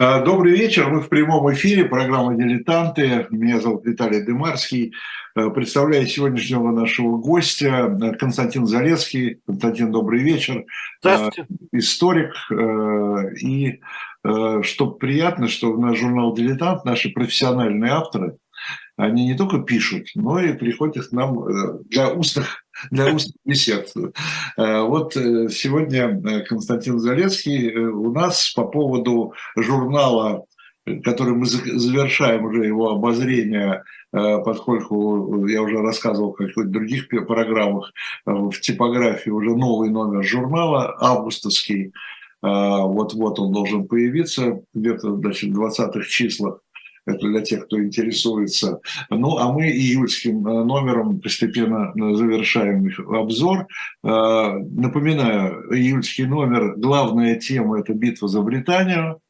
А, добрый вечер. Мы в прямом эфире. Программа «Дилетанты». Меня зовут Виталий Дымарский. А, представляю сегодняшнего нашего гостя Константин Залецкий. Константин, добрый вечер. Здравствуйте. Историк. И что приятно, что наш журнал «Дилетант», наши профессиональные авторы, они не только пишут, но и приходят к нам э, для устных для устных бесед. Э, вот э, сегодня Константин Залецкий у нас по поводу журнала, который мы завершаем уже его обозрение, поскольку я уже рассказывал в каких-то других программах, в типографии уже новый номер журнала, августовский, вот-вот он должен появиться где-то в 20-х числах это для тех, кто интересуется. Ну, а мы июльским э, номером постепенно э, завершаем обзор. Э, напоминаю, июльский номер, главная тема – это битва за Британию,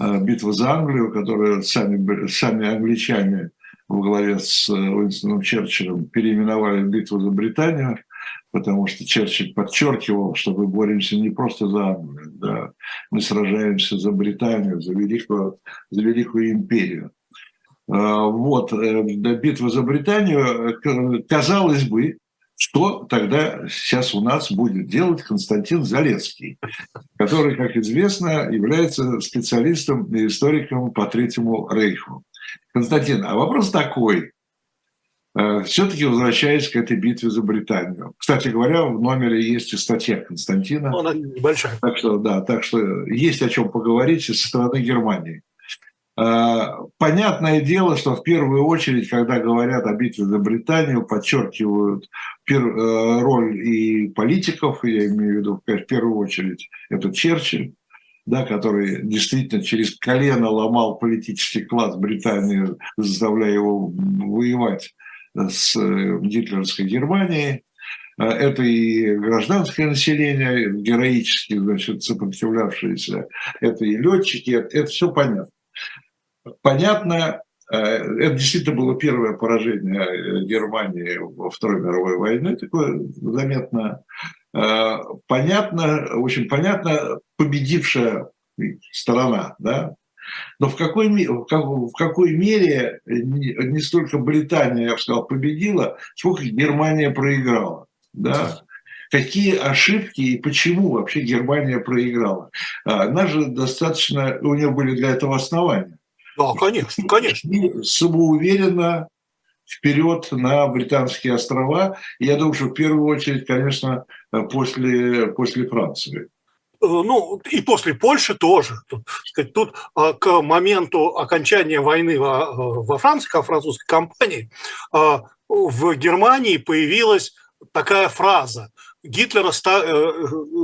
битва за Англию, которую сами, сами англичане во главе с Уинстоном Черчиллем переименовали битву за Британию потому что Черчилль подчеркивал, что мы боремся не просто за Англию, да, мы сражаемся за Британию, за великую, за великую империю. А, вот, э, до битвы за Британию, э, казалось бы, что тогда сейчас у нас будет делать Константин Залецкий, который, как известно, является специалистом и историком по Третьему Рейху. Константин, а вопрос такой. Э, все-таки возвращаясь к этой битве за Британию. Кстати говоря, в номере есть и статья Константина. Она небольшая. Так что, да, так что есть о чем поговорить со стороны Германии. Э, понятное дело, что в первую очередь, когда говорят о битве за Британию, подчеркивают э, роль и политиков, я имею в виду в первую очередь, это Черчилль, да, который действительно через колено ломал политический класс Британии, заставляя его воевать с э, гитлеровской Германией. Э, это и гражданское население, героически значит, сопротивлявшееся, это и летчики, это, это все понятно. Понятно, э, это действительно было первое поражение Германии во Второй мировой войне, такое заметно. Понятно, очень понятно, победившая сторона, да, но в какой, в, как, в какой мере не, не столько Британия, я бы сказал, победила, сколько Германия проиграла. Да? Какие ошибки и почему вообще Германия проиграла? А, она же достаточно, у нее были для этого основания. Да, конечно, конечно. И самоуверенно вперед на британские острова. Я думаю, что в первую очередь, конечно, после, после Франции. Э, ну, и после Польши тоже. Тут, сказать, тут а, к моменту окончания войны во, э, во Франции, как французской компании, а, в Германии появилась такая фраза. Гитлера, э,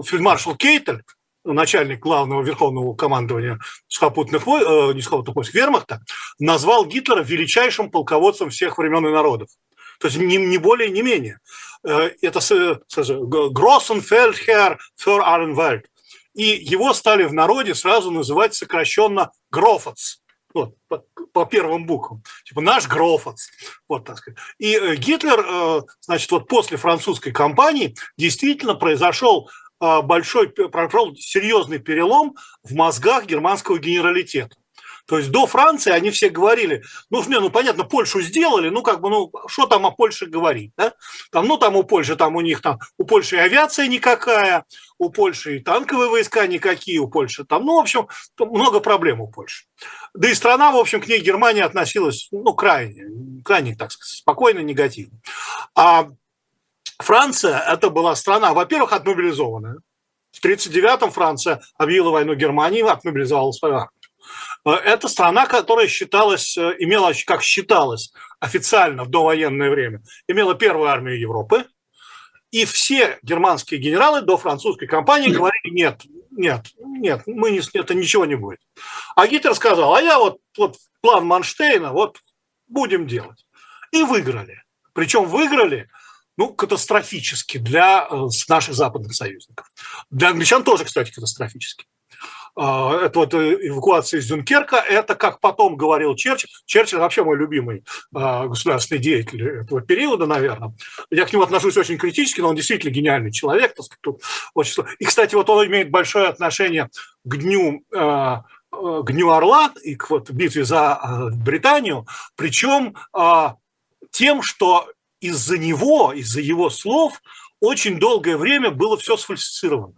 фельдмаршал Кейтель, начальник главного верховного командования сухопутных войск, не сухопутных войск, вермахта, назвал Гитлера величайшим полководцем всех времен и народов. То есть не, не более, не менее. Это Гроссенфельдхер allen Welt и его стали в народе сразу называть сокращенно Грофац. Вот, по, по первым буквам. Типа наш Грофац. Вот, так сказать. И э, Гитлер, э, значит, вот после французской кампании действительно произошел э, большой, прошел серьезный перелом в мозгах германского генералитета. То есть до Франции они все говорили, ну, не, ну, понятно, Польшу сделали, ну, как бы, ну, что там о Польше говорить, да? Там, ну, там у Польши, там у них там, у Польши авиация никакая, у Польши и танковые войска никакие, у Польши там, ну, в общем, много проблем у Польши. Да и страна, в общем, к ней Германия относилась, ну, крайне, крайне, так сказать, спокойно, негативно. А Франция – это была страна, во-первых, отмобилизованная. В 1939-м Франция объявила войну Германии, отмобилизовала свою армию. Э, это страна, которая считалась, э, имела, как считалось официально в довоенное время, имела первую армию Европы, и все германские генералы до французской кампании говорили, нет, нет, нет, мы не, это ничего не будет. А Гитлер сказал, а я вот, вот план Манштейна, вот будем делать. И выиграли. Причем выиграли, ну, катастрофически для э, наших западных союзников. Для англичан тоже, кстати, катастрофически. А, это вот э, эвакуация из Дюнкерка, это, как потом говорил Черчилль, Черчилль вообще мой любимый а, государственный деятель этого периода, наверное. Я к нему отношусь очень критически, но он действительно гениальный человек. Так сказать, тут очень... И, кстати, вот он имеет большое отношение к дню а, к Нью-Орлан и к вот битве за Британию, причем тем, что из-за него, из-за его слов очень долгое время было все сфальсифицировано.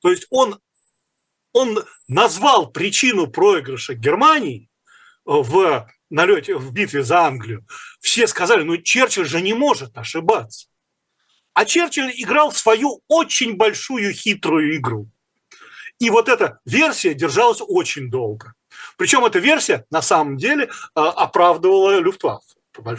То есть он, он назвал причину проигрыша Германии в налете, в битве за Англию. Все сказали, ну Черчилль же не может ошибаться. А Черчилль играл свою очень большую хитрую игру. И вот эта версия держалась очень долго. Причем эта версия на самом деле э, оправдывала Люфтваффе, по.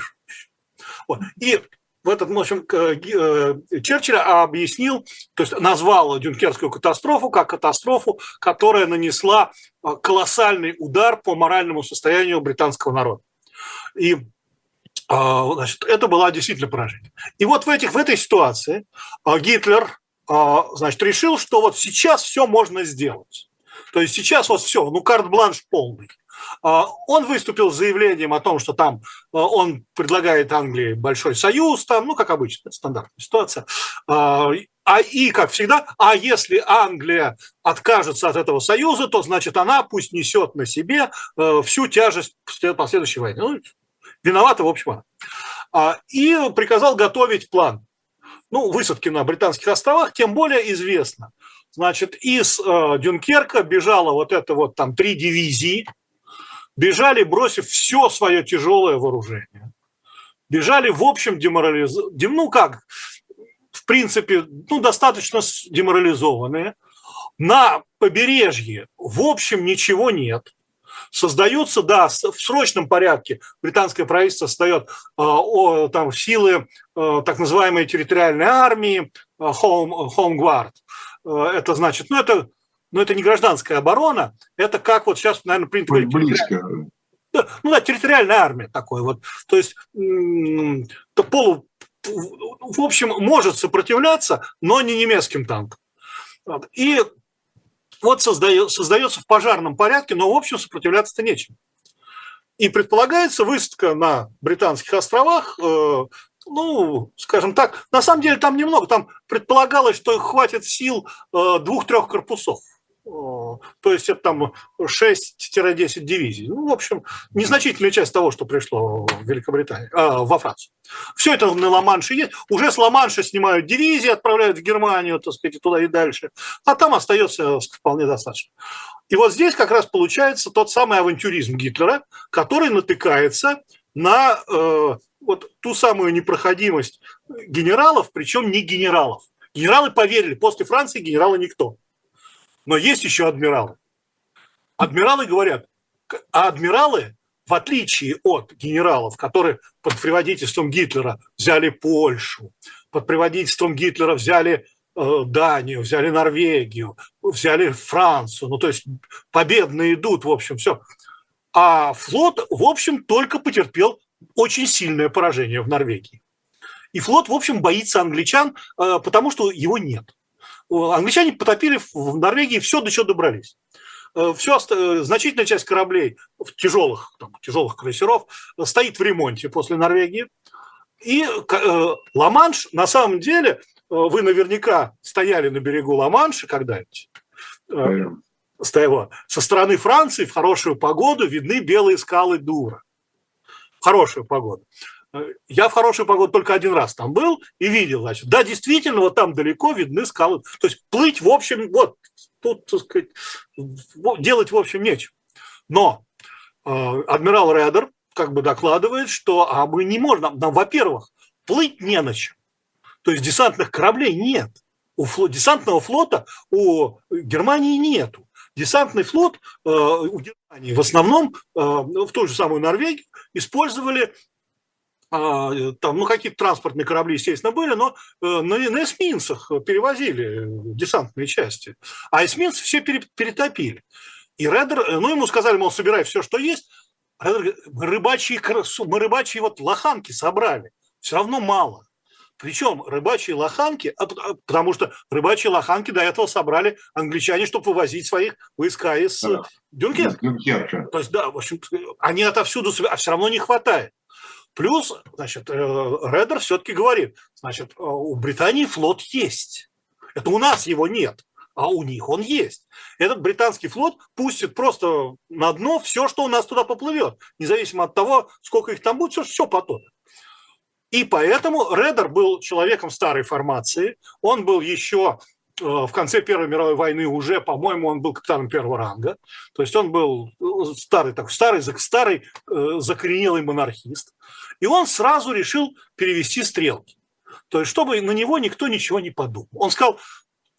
Вот. И в этот, в общем, э, Черчилль объяснил, то есть назвал Дюнкерскую катастрофу как катастрофу, которая нанесла э, колоссальный удар по моральному состоянию британского народа. И значит, это была действительно поражение. И вот в, этих, в этой ситуации Гитлер значит, решил, что вот сейчас все можно сделать. То есть сейчас вот все, ну карт-бланш полный. А, он выступил с заявлением о том, что там а, он предлагает Англии большой союз, там, ну, как обычно, стандартная ситуация. А, а и, как всегда, а если Англия откажется от этого союза, то значит она пусть несет на себе всю тяжесть последующей войны. Ну, виновата, в общем, она. И приказал готовить план. Ну, высадки на Британских островах, тем более известно. Значит, из Дюнкерка бежало вот это вот там три дивизии – бежали, бросив все свое тяжелое вооружение. Бежали, в общем, деморализованные, ну как, в принципе, ну, достаточно деморализованные. На побережье, в общем, ничего нет. Создаются, да, в срочном порядке британское правительство создает э, там силы э, так называемой территориальной армии, э, Home, Home Guard. Э, это значит, ну, это но это не гражданская оборона, это как вот сейчас, наверное, принято говорить. Близко. Да, ну да, территориальная армия такой вот. То есть то полу, в общем, может сопротивляться, но не немецким танком. И вот создает, создается в пожарном порядке, но в общем сопротивляться-то нечем. И предполагается высадка на Британских островах, э, ну, скажем так, на самом деле там немного, там предполагалось, что хватит сил э, двух-трех корпусов. То есть это там 6-10 дивизий. Ну, в общем, незначительная часть того, что пришло в Великобританию, а, во Францию. Все это на Ла-Манше есть. Уже с Ла-Манша снимают дивизии, отправляют в Германию, так сказать, туда и дальше. А там остается вполне достаточно. И вот здесь как раз получается тот самый авантюризм Гитлера, который натыкается на э, вот ту самую непроходимость генералов, причем не генералов. Генералы поверили, после Франции генералы никто. Но есть еще адмиралы. Адмиралы говорят, а адмиралы, в отличие от генералов, которые под предводительством Гитлера взяли Польшу, под предводительством Гитлера взяли э, Данию, взяли Норвегию, взяли Францию, ну то есть победно идут, в общем, все. А флот, в общем, только потерпел очень сильное поражение в Норвегии. И флот, в общем, боится англичан, э, потому что его нет англичане потопили в Норвегии все, до чего добрались. Э, все, э, значительная часть кораблей, тяжелых, там, тяжелых крейсеров, э, стоит в ремонте после Норвегии. И Ла-Манш, на самом деле, вы наверняка стояли на берегу Ла-Манша когда-нибудь. Со стороны Франции в хорошую погоду видны белые скалы Дура. В хорошую погоду. Я в хорошую погоду только один раз там был и видел, значит, да, действительно, вот там далеко видны скалы. То есть плыть, в общем, вот, тут, так сказать, делать, в общем, нечего. Но э, адмирал Редер как бы докладывает, что а мы не можем, нам, во-первых, плыть не на чем. То есть десантных кораблей нет. У флот, десантного флота у Германии нету. Десантный флот э, у Германии в основном э, в ту же самую Норвегию использовали там, ну, какие-то транспортные корабли, естественно, были, но э, на, на эсминцах перевозили десантные части. А эсминцы все перетопили. И Редер, э, ну, ему сказали, мол, собирай все, что есть. Редер говорит, мы рыбачьи, мы рыбачьи вот лоханки собрали. Все равно мало. Причем рыбачьи лоханки, а а, потому что рыбачьи лоханки до этого собрали англичане, чтобы вывозить своих войска из да. Дюнкерка. Дюнкерка. То есть, да, в общем, они отовсюду, а все равно не хватает. Плюс, значит, э, Редер все-таки говорит, значит, э, у Британии флот есть. Это у нас его нет. а у них он есть. Этот британский флот пустит просто на дно все, что у нас туда поплывет, независимо от того, сколько их там будет, все, все потопит. И поэтому Редер был человеком старой формации, он был еще в конце Первой мировой войны уже, по-моему, он был капитаном первого ранга. То есть он был э, старый, такой старый, старый э, закоренелый монархист. И он сразу решил перевести стрелки. То есть, чтобы на него никто ничего не подумал. Он сказал,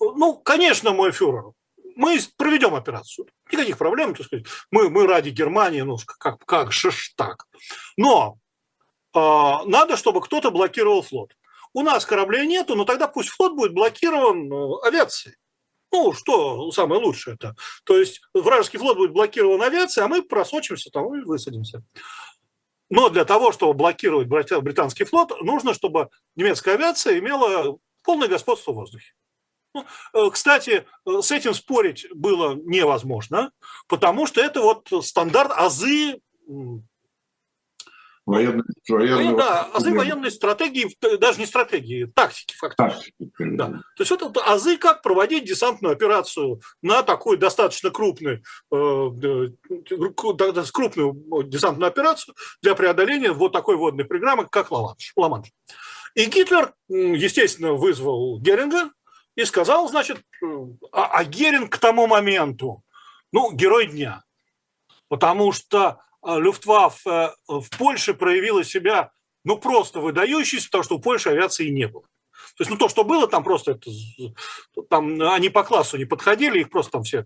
ну, конечно, мой фюрер, мы проведем операцию. Никаких проблем, так сказать. Мы, мы ради Германии, ну, как, как же так. Но э, надо, чтобы кто-то блокировал флот. У нас кораблей нету, но тогда пусть флот будет блокирован э, авиацией. Ну, что самое лучшее это. То есть вражеский флот будет блокирован авиацией, а мы просочимся там и высадимся. Но для того, чтобы блокировать британский флот, нужно, чтобы немецкая авиация имела полное господство в воздухе. Ну, э, кстати, э, с этим спорить было невозможно, потому что это вот стандарт азы Военной, военной, да, азы военной стратегии, даже не стратегии, тактики фактически. Тактики. Да. То есть вот это азы, как проводить десантную операцию на такую достаточно крупную, э, крупную десантную операцию для преодоления вот такой водной программы, как Ла-Манш. И Гитлер, естественно, вызвал Геринга и сказал, значит, а, а Геринг к тому моменту, ну, герой дня. Потому что а, Люфтваффе э, в Польше проявила себя ну просто выдающейся, потому что у Польши авиации не было. То есть, ну, то, что было, там просто это, там они по классу не подходили, их просто там все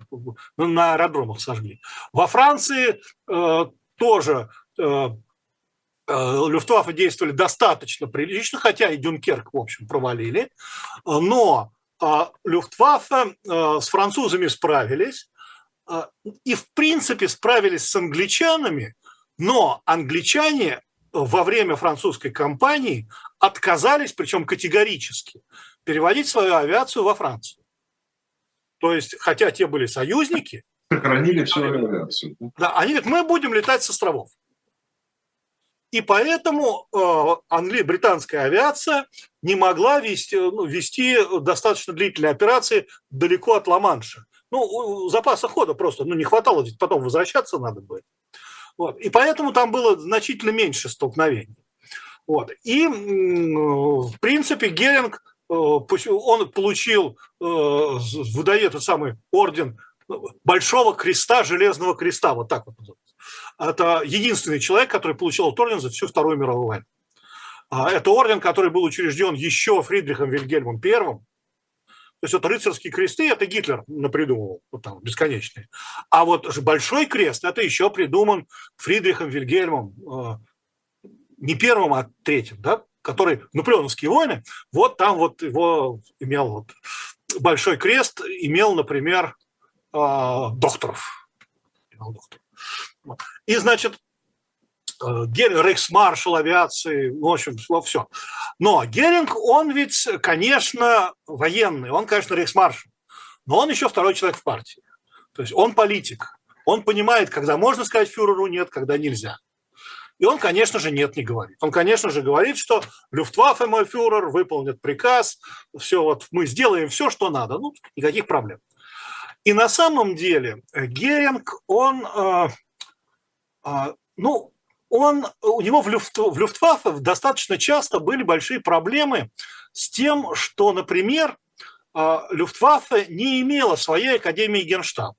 на аэродромах сожгли. Во Франции э, тоже э, э, Люфтваффе действовали достаточно прилично, хотя и Дюнкерк, в общем, провалили, но э, Люфтваффе э, с французами справились, а, и, в принципе, справились с англичанами, но англичане во время французской кампании отказались, причем категорически, переводить свою авиацию во Францию. То есть, хотя те были союзники... Сохранили всю авиацию. Да, они говорят, мы будем летать с островов. И поэтому э, англи... британская авиация не могла вести, ну, вести достаточно длительные операции далеко от Ла-Манша ну, запаса хода просто, ну, не хватало, ведь потом возвращаться надо будет. Вот. И поэтому там было значительно меньше столкновений. Вот. И, в принципе, Геринг, э, он получил, э, выдает этот самый орден Большого Креста, Железного Креста, вот так вот называется. Это единственный человек, который получил этот орден за всю Вторую мировую войну. А это орден, который был учрежден еще Фридрихом Вильгельмом то есть вот рыцарские кресты – это Гитлер напридумывал, вот там, бесконечные. А вот большой крест – это еще придуман Фридрихом Вильгельмом, э, не первым, а третьим, да, который наполеоновские войны, вот там вот его имел вот большой крест, имел, например, э, докторов. И, значит, Э, Геринг, рейхсмаршал авиации, в общем, все. Но Геринг, он ведь, конечно, военный, он, конечно, рейхсмаршал, но он еще второй человек в партии. То есть он политик. Он понимает, когда можно сказать фюреру нет, когда нельзя. И он, конечно же, нет не говорит. Он, конечно же, говорит, что Люфтваффе, мой фюрер, выполнит приказ, все вот мы сделаем все, что надо. Ну, никаких проблем. И на самом деле Геринг, он, э, э, ну, он, у него в, Люфт, в Люфтваффе достаточно часто были большие проблемы с тем, что, например, а, Люфтваффе не имела своей академии генштаба.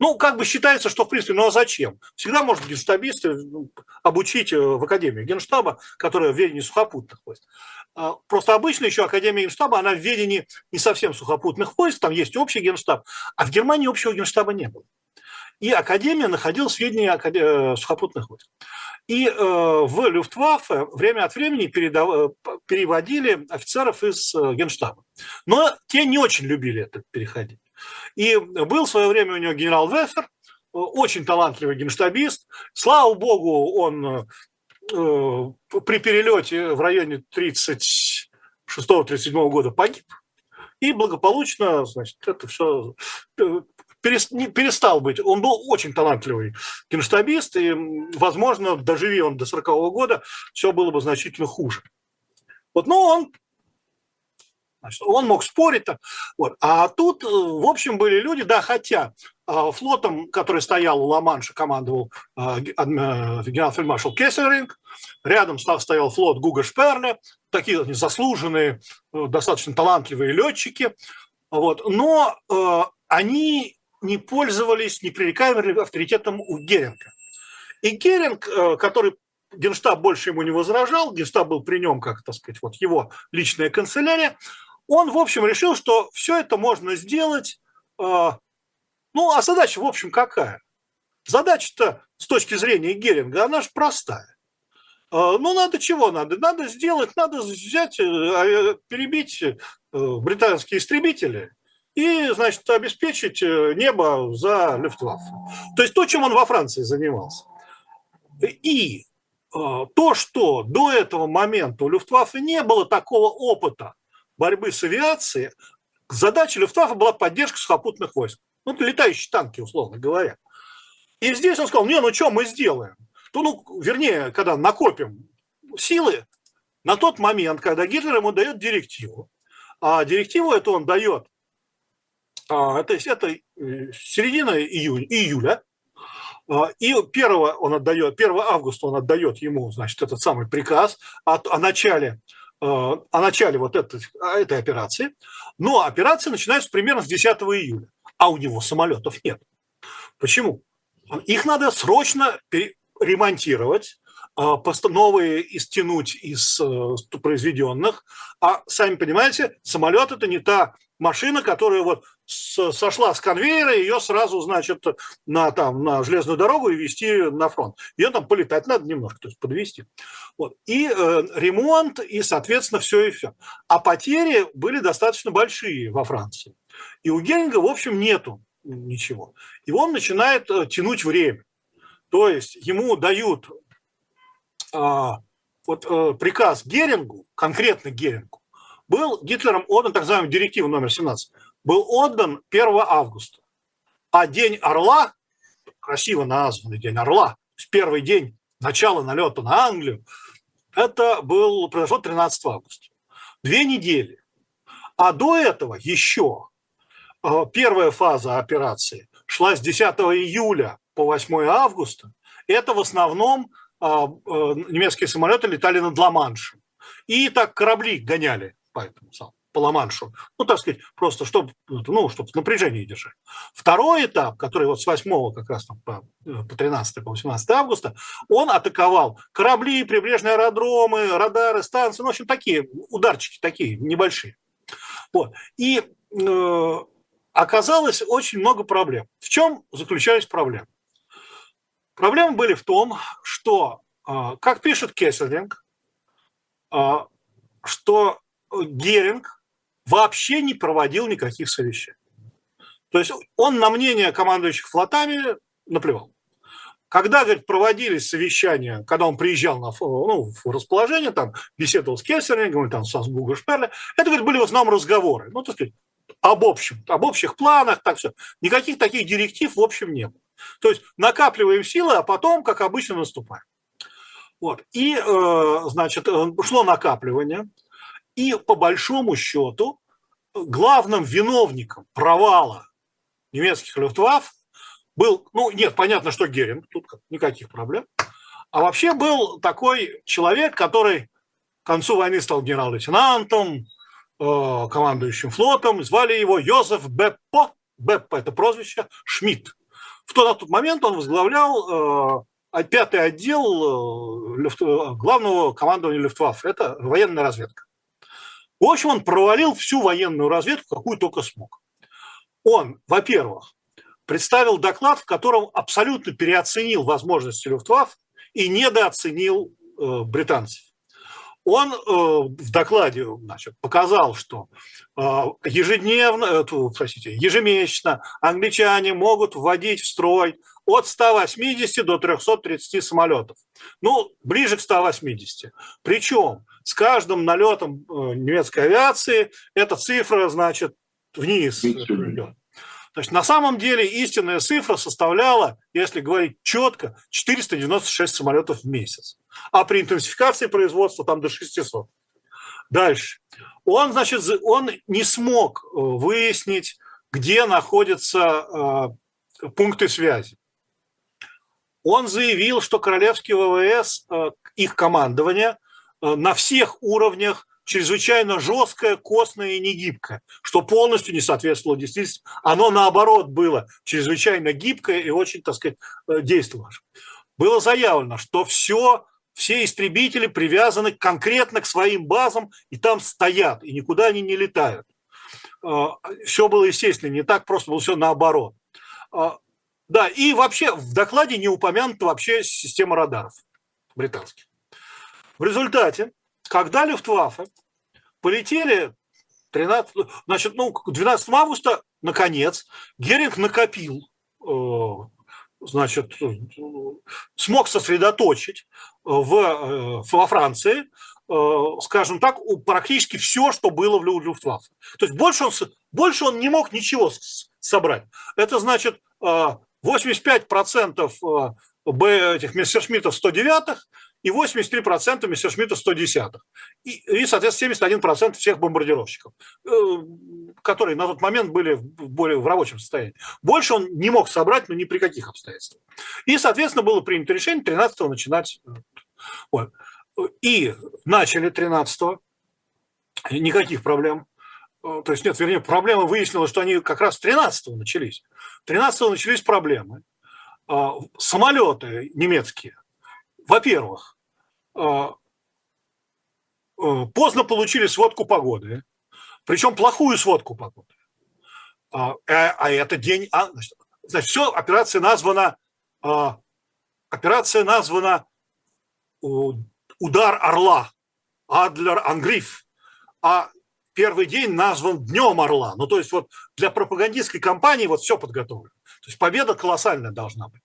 Ну, как бы считается, что, в принципе, ну а зачем? Всегда может генштабист ну, обучить э, в Академии Генштаба, которая в ведении сухопутных войск. А, просто обычно еще Академия Генштаба, она в ведении не совсем сухопутных войск, там есть общий генштаб, а в Германии общего генштаба не было. И Академия находилась в ведении э, сухопутных войск. И э, в Люфтваффе время от времени передав... переводили офицеров из э, Генштаба. Но те не очень любили это переходить. И был в свое время у него генерал Вефер, э, очень талантливый генштабист. Слава богу, он э, при перелете в районе 36-37 года погиб. И благополучно, значит, это все перестал быть. Он был очень талантливый кинштабист, и, возможно, доживи он до 40 -го года, все было бы значительно хуже. Вот, но он Значит, он мог спорить. Вот. А тут, э, в общем, были люди, да, хотя э, флотом, который стоял у Ла-Манша, командовал э, генерал-фельдмаршал Кессеринг, рядом стоял флот Гуга Шперля, такие заслуженные, достаточно талантливые летчики. Вот. Но они не пользовались непререкаемым авторитетом у Геринга. И Геринг, который Генштаб больше ему не возражал, Генштаб был при нем, как так сказать, вот его личная канцелярия, он, в общем, решил, что все это можно сделать. Э, ну, а задача, в общем, какая? Задача-то с точки зрения Геринга, она же простая. Э, ну, надо чего надо? Надо сделать, надо взять, э, перебить британские истребители и, значит, обеспечить небо за Люфтваффе. То есть то, чем он во Франции занимался. И то, что до этого момента у Люфтваффе не было такого опыта борьбы с авиацией, задача Люфтваффе была поддержка сухопутных войск. Ну, летающие танки, условно говоря. И здесь он сказал, не, ну что мы сделаем? То, ну, вернее, когда накопим силы, на тот момент, когда Гитлер ему дает директиву, а директиву эту он дает, то есть это э, середина июня, июля, а, и 1 он отдает, 1 августа он отдает ему, значит, этот самый приказ о, о начале Э, о начале вот этой, этой операции, но операция начинается примерно с 10 июля, а у него самолетов нет. Почему? Их надо срочно ремонтировать, новые истянуть из э, произведенных. А сами понимаете, самолет это не та машина, которая вот сошла с конвейера, ее сразу, значит, на, там, на железную дорогу и везти на фронт. Ее там полетать надо немножко, то есть подвести. Вот. И э, ремонт, и, соответственно, все и все. А потери были достаточно большие во Франции. И у Геринга, в общем, нету ничего. И он начинает э, тянуть время. То есть ему дают э, вот, э, приказ Герингу, конкретно Герингу, был Гитлером отдан, так называемый директива номер 17, был отдан 1 августа. А День Орла, красиво названный День Орла, первый день начала налета на Англию, это был, произошло 13 августа. Две недели. А до этого еще э, первая фаза операции шла с 10 июля по 8 августа. Это в основном э, э, немецкие самолеты летали над Ла-Маншем. И так корабли гоняли по этому самому по Ла-Маншу. Ну, так сказать, просто чтобы, ну, чтобы напряжение держать. Второй этап, который вот с 8 как раз там, по, по 13 по 18 августа, он атаковал корабли, прибрежные аэродромы, радары, станции, ну, в общем, такие ударчики такие небольшие. Вот. И э, оказалось очень много проблем. В чем заключались проблемы? Проблемы были в том, что, э, как пишет Кессерлинг, э, что Геринг вообще не проводил никаких совещаний. То есть он на мнение командующих флотами наплевал. Когда, говорит, проводились совещания, когда он приезжал на ну, в расположение, там, беседовал с Кессерингом, там, с Гуга Шперля, это, говорит, были в основном разговоры, ну, так сказать, об общем, об общих планах, так все. Никаких таких директив, в общем, не было. То есть накапливаем силы, а потом, как обычно, наступаем. Вот. И, э, значит, э, шло накапливание. И по большому счету главным виновником провала немецких люфтвафф был, ну нет, понятно, что Геринг, тут никаких проблем, а вообще был такой человек, который к концу войны стал генерал-лейтенантом, э, командующим флотом, звали его Йозеф Беппо, Беппо это прозвище, Шмидт. В тот, тот момент он возглавлял э, пятый отдел э, главного командования Люфтваффе, это военная разведка. В общем, он провалил всю военную разведку, какую только смог. Он, во-первых, представил доклад, в котором абсолютно переоценил возможности Люфтваффе и недооценил э, британцев. Он э, в докладе значит, показал, что э, ежедневно, э, простите, ежемесячно англичане могут вводить в строй от 180 до 330 самолетов. Ну, ближе к 180. Причем с каждым налетом немецкой авиации эта цифра, значит, вниз идет. Значит, на самом деле истинная цифра составляла, если говорить четко, 496 самолетов в месяц. А при интенсификации производства там до 600. Дальше. Он, значит, он не смог выяснить, где находятся пункты связи. Он заявил, что Королевский ВВС, их командование, на всех уровнях чрезвычайно жесткое, костное и негибкое, что полностью не соответствовало действительности. Оно, наоборот, было чрезвычайно гибкое и очень, так сказать, э, действовавшее. Было заявлено, что все, все истребители привязаны конкретно к своим базам и там стоят, и никуда они не летают. Э, все было, естественно, не так, просто было все наоборот. Э, да, и вообще в докладе не упомянута вообще система радаров британских. В результате когда Люфтваффе полетели 13, значит, ну, 12 августа, наконец, Геринг накопил, э, значит, смог сосредоточить в, э, во Франции, э, скажем так, практически все, что было в Люфтваффе. То есть больше он, больше он не мог ничего собрать. Это значит 85% этих Мессершмиттов 109-х и 83% Мессершмитта 110-х. И, и, соответственно, 71% всех бомбардировщиков, э, которые на тот момент были в, более в рабочем состоянии. Больше он не мог собрать, но ни при каких обстоятельствах. И, соответственно, было принято решение 13-го начинать. Вот. И начали 13-го. Никаких проблем. Э, то есть нет, вернее, проблемы выяснилось, что они как раз 13-го начались. 13-го начались проблемы. Э, самолеты немецкие – во-первых, э, э, поздно получили сводку погоды, причем плохую сводку погоды. А, э, а это день... А, значит, все, операция названа... Операция названа «Удар орла», «Адлер Ангриф», а первый день назван Днем Орла. Ну, то есть вот для пропагандистской кампании вот все подготовлено. То есть победа колоссальная должна быть.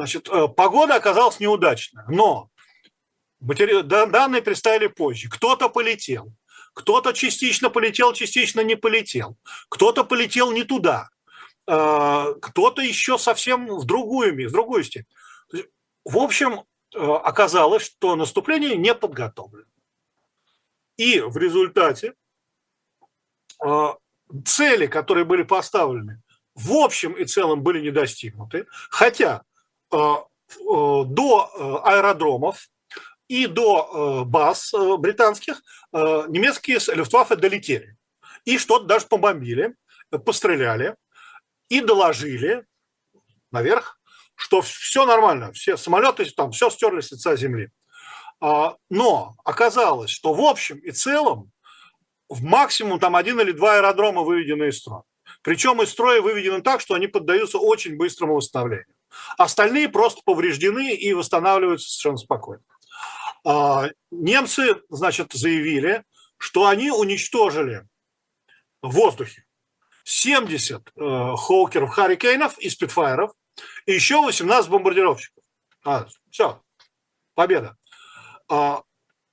Значит, э, погода оказалась неудачная, но данные представили позже. Кто-то полетел, кто-то частично полетел, частично не полетел, кто-то полетел не туда, э, кто-то еще совсем в другую, в другую степень. В общем, э, оказалось, что наступление не подготовлено. И в результате цели, которые были поставлены, в общем и целом были не достигнуты, хотя до э, аэродромов и до баз британских немецкие люфтваффе долетели. И что-то даже побомбили, постреляли и доложили наверх, что все нормально, все самолеты там все стерли с лица земли. А, но оказалось, что в общем и целом в максимум там один или два аэродрома выведены из строя. Причем из строя выведены так, что они поддаются очень быстрому восстановлению. Остальные просто повреждены и восстанавливаются совершенно спокойно. А, немцы, значит, заявили, что они уничтожили в воздухе 70 э, Хоукеров, Харрикейнов и Спитфайров, и еще 18 бомбардировщиков. А, все, победа. А,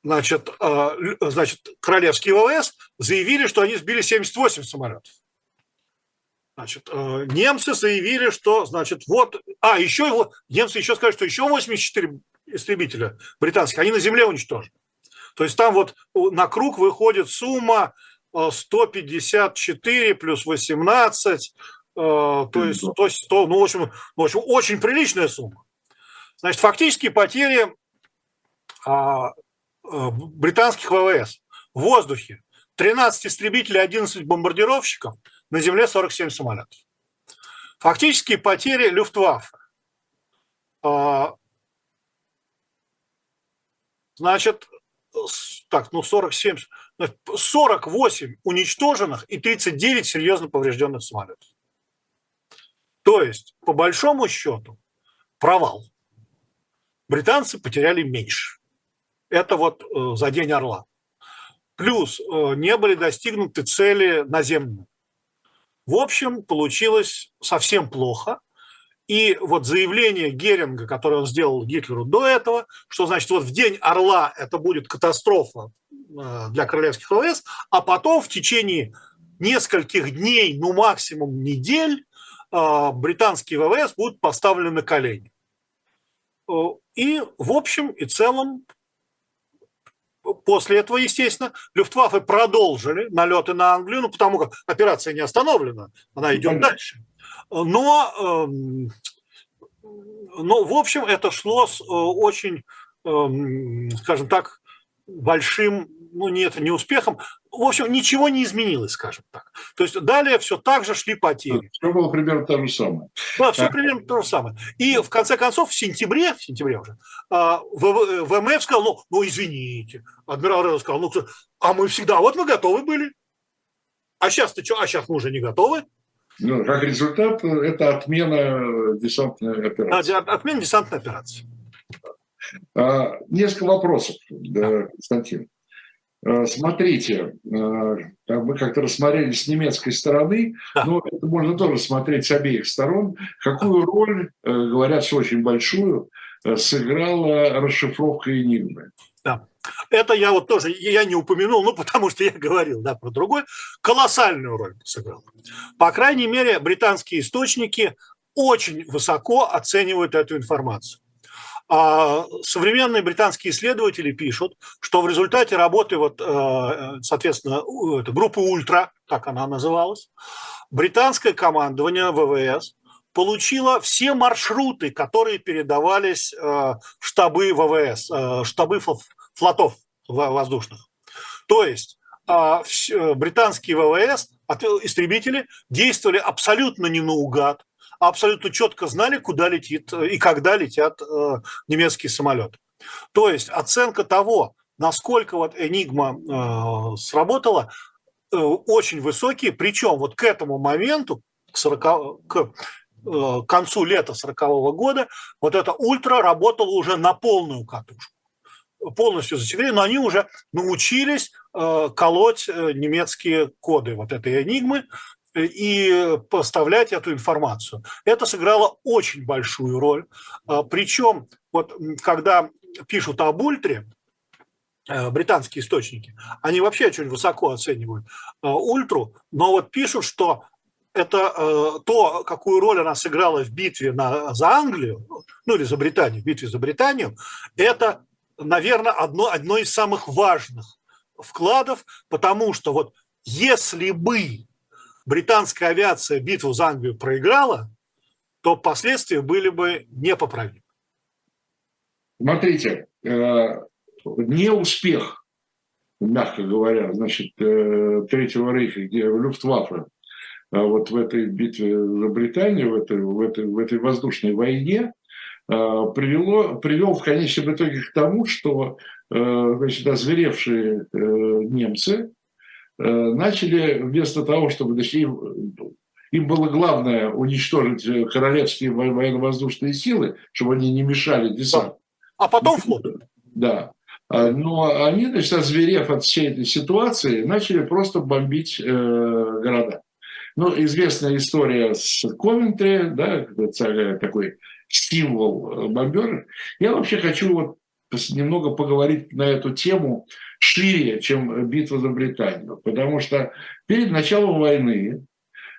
значит, а, значит, Королевские ВВС заявили, что они сбили 78 самолетов. Значит, э, немцы заявили, что, значит, вот, а, еще его, немцы еще сказали, что еще 84 истребителя британских, они на земле уничтожены. То есть там вот на круг выходит сумма 154 э, плюс 18, э, то есть 100, 100 ну, в общем, в общем, очень приличная сумма. Значит, фактически потери а, британских ВВС в воздухе 13 истребителей, 11 бомбардировщиков – на земле 47 самолетов. Фактические потери Люфтваффе. А, значит, так, ну 47, 48 уничтоженных и 39 серьезно поврежденных самолетов. То есть, по большому счету, провал. Британцы потеряли меньше. Это вот э, за день Орла. Плюс э, не были достигнуты цели наземные. В общем, получилось совсем плохо. И вот заявление Геринга, которое он сделал Гитлеру до этого, что значит вот в день Орла это будет катастрофа э, для королевских ВВС, а потом в течение нескольких дней, ну максимум недель, э, британские ВВС будут поставлены на колени. Э, и в общем и целом после этого, естественно, Люфтваффе продолжили налеты на Англию, ну, потому как операция не остановлена, она идет Понятно. дальше. Но, эм, но, в общем, это шло с очень, эм, скажем так, большим, ну нет, не успехом. В общем, ничего не изменилось, скажем так. То есть далее все так же шли потери. Все было примерно то же самое. Да, все а... примерно то же самое. И в конце концов, в сентябре, в сентябре уже, а, ВМФ сказал, ну, ну извините. Адмирал Редов сказал, ну, а мы всегда, вот мы готовы были. А сейчас-то что? А сейчас мы уже не готовы. Ну, как результат, это отмена десантной операции. Да, отмена десантной операции. А, несколько вопросов, Константин. А, смотрите, а, мы как-то рассмотрели с немецкой стороны, но это можно тоже смотреть с обеих сторон, какую роль, э, говорят, что очень большую, э, сыграла расшифровка Энигмы. Да. Это я вот тоже, я не упомянул, ну, потому что я говорил, да, про другое. Колоссальную роль сыграл. По крайней мере, британские источники очень высоко оценивают эту информацию. А современные британские исследователи пишут, что в результате работы, вот, э, соответственно, группы «Ультра», как она называлась, британское командование ВВС получило все маршруты, которые передавались э, штабы ВВС, э, штабы флотов воздушных. То есть британские ВВС, истребители, действовали абсолютно не наугад, абсолютно четко знали, куда летит э, и когда летят э, немецкие самолеты. То есть оценка того, насколько вот Энигма э, сработала, очень высокие, причем вот к этому моменту, к, 40, к концу лета 40 года, вот эта ультра работала уже на полную катушку. Полностью засекречены, но они уже научились колоть немецкие коды вот этой энигмы, и поставлять эту информацию. Это сыграло очень большую роль. А, Причем, вот когда пишут об ультре, э, британские источники, они вообще очень высоко оценивают э, ультру, но вот пишут, что это э, то, какую роль она сыграла в битве на, за Англию, ну или за Британию, в битве за Британию, это, наверное, одно, одно из самых важных вкладов, потому что вот если бы британская авиация битву за Англию проиграла, то последствия были бы непоправимы. Смотрите, э, неуспех, мягко говоря, значит, э, Третьего рейха, где Люфтваффе, э, вот в этой битве за Британию, в этой, в этой, в этой воздушной войне, привело, привел в конечном итоге к тому, что значит, озверевшие немцы Э, начали вместо того, чтобы значит, им, им было главное уничтожить э, королевские военно-воздушные силы, чтобы они не мешали десанту. А потом флот. Да. А, но они, значит, озверев от всей этой ситуации, начали просто бомбить э, города. Ну, известная история с Ковентри, да, такой символ бомберов. Я вообще хочу вот немного поговорить на эту тему шире, чем битва за Британию. Потому что перед началом войны,